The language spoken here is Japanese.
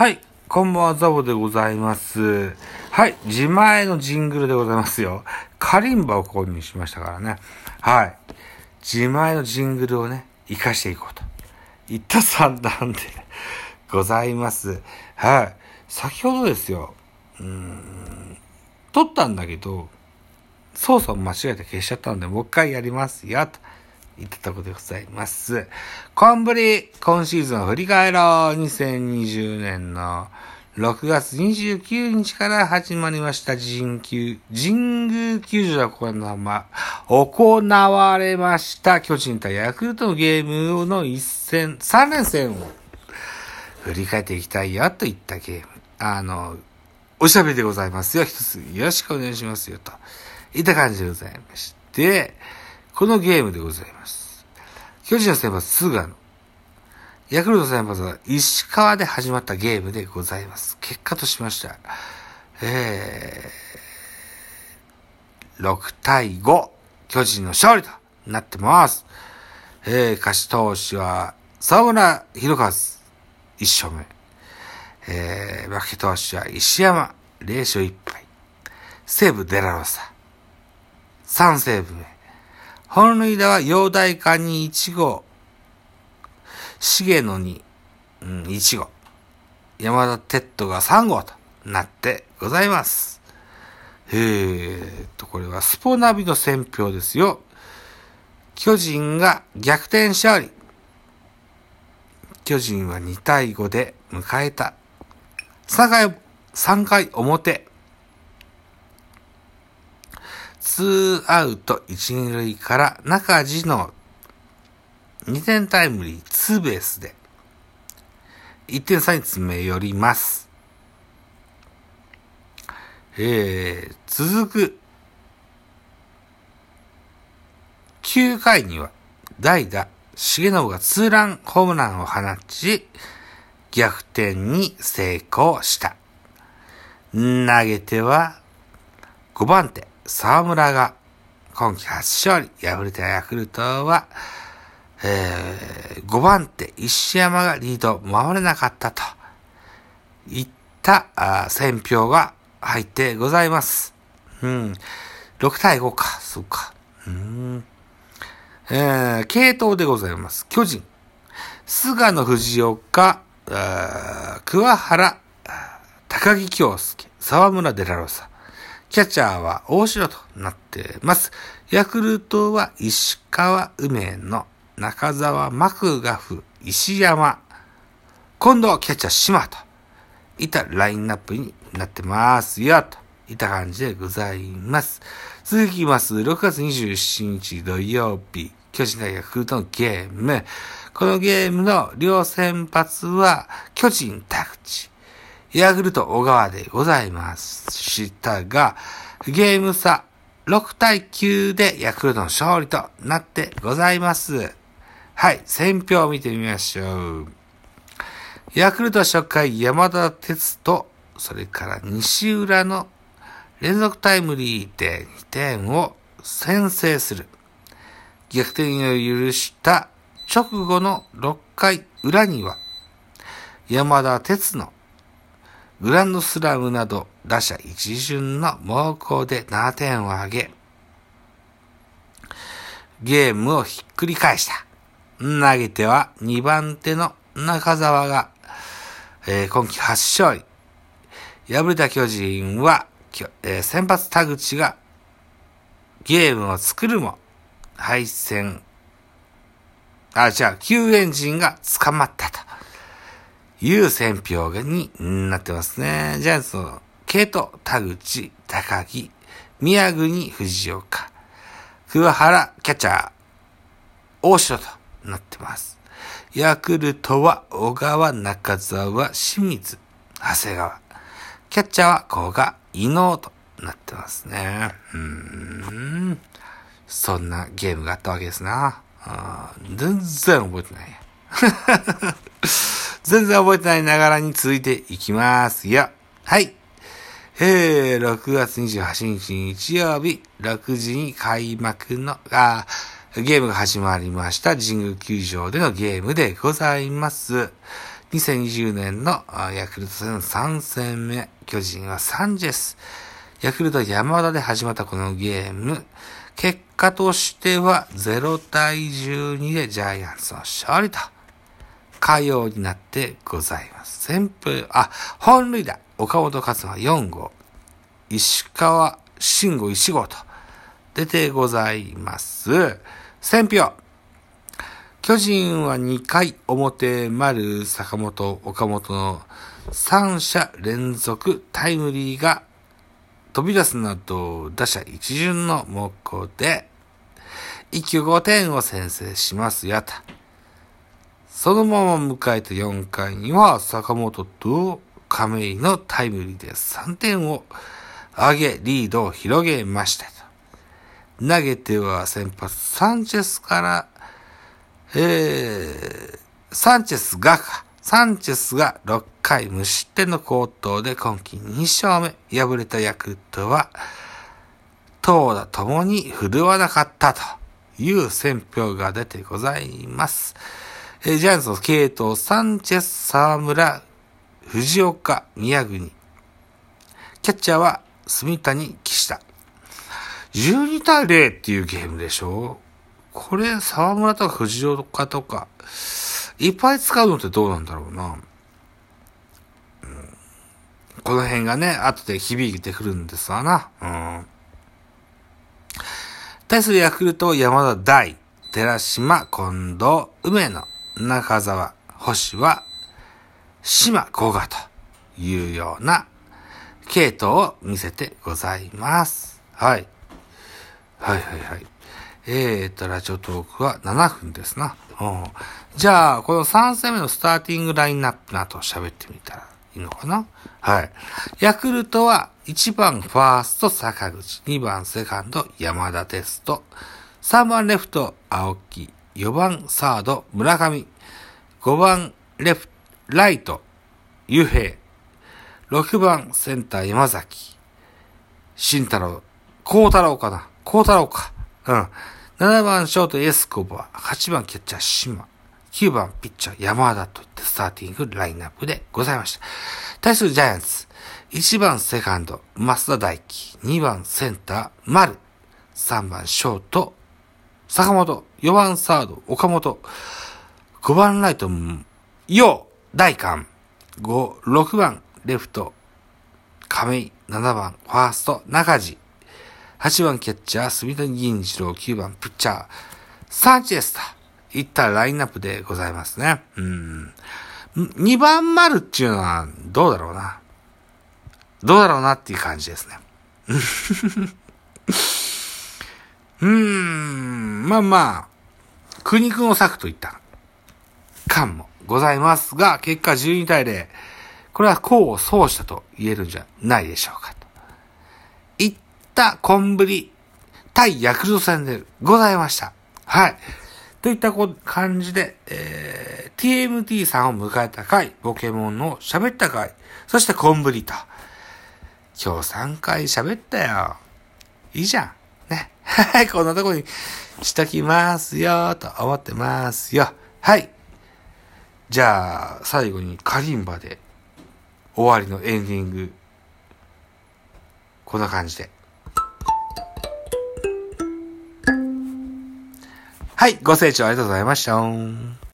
はい。こんばんは、ザボでございます。はい。自前のジングルでございますよ。カリンバを購入しましたからね。はい。自前のジングルをね、活かしていこうと。いった算段でございます。はい。先ほどですよ。うん。撮ったんだけど、操作を間違えて消しちゃったので、もう一回やりますよ、と言ったところでございます。コンブリ、今シーズンを振り返ろう。2020年の6月29日から始まりました神宮、神宮球場で行わ行われました巨人対ヤクルトのゲームの一戦、3連戦を振り返っていきたいよといったゲーム。あの、おしゃべりでございますよ。一つよろしくお願いしますよ。といった感じでございまして、このゲームでございます。巨人の先発、菅野。ヤクルト先発は石川で始まったゲームでございます。結果としました。えー、6対5、巨人の勝利となってます。えー、勝ち投手は、沢村博和、1勝目。えー、負け投手は石山、0勝1敗。西武デラロサ、3セーブ目。本塁打は陽大館に1号、重野に、うん、1号、山田哲人が3号となってございます。えーと、これはスポナビの選評ですよ。巨人が逆転勝利。巨人は2対5で迎えた。3回、3回表。ツーアウト1、2塁から中地の2点タイムリーツーベースで1点差に詰め寄ります。えー、続く9回には代打重信がツーランホームランを放ち逆転に成功した。投げては5番手沢村が今季初勝利。敗れたヤクルトは、えー、5番手石山がリードを守れなかったといったあ選評が入ってございます。うん。6対5か。そうか。うん。えー、系統でございます。巨人。菅野藤岡、桑原、高木京介、沢村デラロサ。キャッチャーは大城となっています。ヤクルトは石川梅野、中澤マクガフ、石山、今度はキャッチャー島といったラインナップになってますよ、といった感じでございます。続きます。6月27日土曜日、巨人対ヤクルトのゲーム。このゲームの両先発は巨人田口。ヤクルト小川でございましたが、ゲーム差6対9でヤクルトの勝利となってございます。はい、選票を見てみましょう。ヤクルト初回山田哲人、それから西浦の連続タイムリーで2点を先制する。逆転を許した直後の6回裏には山田哲のグランドスラムなど打者一巡の猛攻で7点を挙げ、ゲームをひっくり返した。投げては2番手の中澤が、えー今季初勝利。敗れた巨人は、えー先発田口がゲームを作るも、敗戦、あ、じゃあ、救援陣が捕まったと。いう選評になってますね。ジャイアンツの系統、田口、高木、宮国、藤岡、桑原、キャッチャー、大城となってます。ヤクルトは小川、中澤、清水、長谷川。キャッチャーは古賀、伊能となってますね。うん。そんなゲームがあったわけですな。全然覚えてないや。全然覚えてないながらに続いていきますよ。はい。えー、6月28日日曜日、6時に開幕の、あーゲームが始まりました。神宮球場でのゲームでございます。2020年のヤクルト戦3戦目、巨人はサンジェス。ヤクルト山田で始まったこのゲーム。結果としては0対12でジャイアンツの勝利と。かようになってございます。先風、あ、本塁打、岡本勝馬4号、石川慎吾1号と出てございます。選票。巨人は2回表丸坂本岡本の3者連続タイムリーが飛び出すなど打者一巡の猛攻で一挙5点を先制しますやた。そのまま迎えた4回には坂本と亀井のタイムリーで3点を上げリードを広げました。投げては先発サンチェスから、えー、サンチェスがか、サンチェスが6回無失点の好投で今季2勝目、敗れたヤクルトは、投打ともに振るわなかったという選評が出てございます。えー、ジャイアンツの系統、サンチェス、沢村、藤岡、宮国。キャッチャーは、住谷、岸田。12対0っていうゲームでしょ？これ、沢村とか藤岡とか、いっぱい使うのってどうなんだろうな。うん、この辺がね、後で響いてくるんですわな。うん。対するヤクルト、山田大、寺島、近藤、梅野、中澤、星は、島古賀というような系統を見せてございます。はい。はいはいはい。えーと、ラジオトークは7分ですな。うん。じゃあ、この3戦目のスターティングラインナップなと喋ってみたらいいのかな？はい。ヤクルトは1番ファースト坂口、2番セカンド山田テスト、3番レフト青木、4番サード村上、5番レフ、ライト、ゆ平、6番センター山崎、慎太郎、孝太郎かな。孝太郎か。うん。7番ショートエスコバ、8番キャッチャー島、9番ピッチャー山田といったスターティングラインナップでございました。対するジャイアンツ、1番セカンド、増田大輝、2番センター、丸、3番ショート、坂本、4番サード、岡本、5番ライト、陽、大観、5、6番、レフト、亀井、7番、ファースト、中地、8番キャッチャー、住谷銀次郎、9番、ピッチャー、サンチェスといったラインナップでございますね。うん。2番丸っていうのは、どうだろうな。どうだろうなっていう感じですね。うーん、まあまあ、苦肉の策といった感もございますが、結果12対0。これは功を奏したと言えるんじゃないでしょうかと。いったコンブリ対ヤクルト戦でございました。はい。といった感じで、えー、TMT さんを迎えた回、ポケモンの喋った回、そしてコンブリと。今日3回喋ったよ。いいじゃん。はい、こんなとこにしときますよ、と思ってますよ。はい。じゃあ、最後にカリンバで終わりのエンディング。こんな感じで。はい、ご清聴ありがとうございました。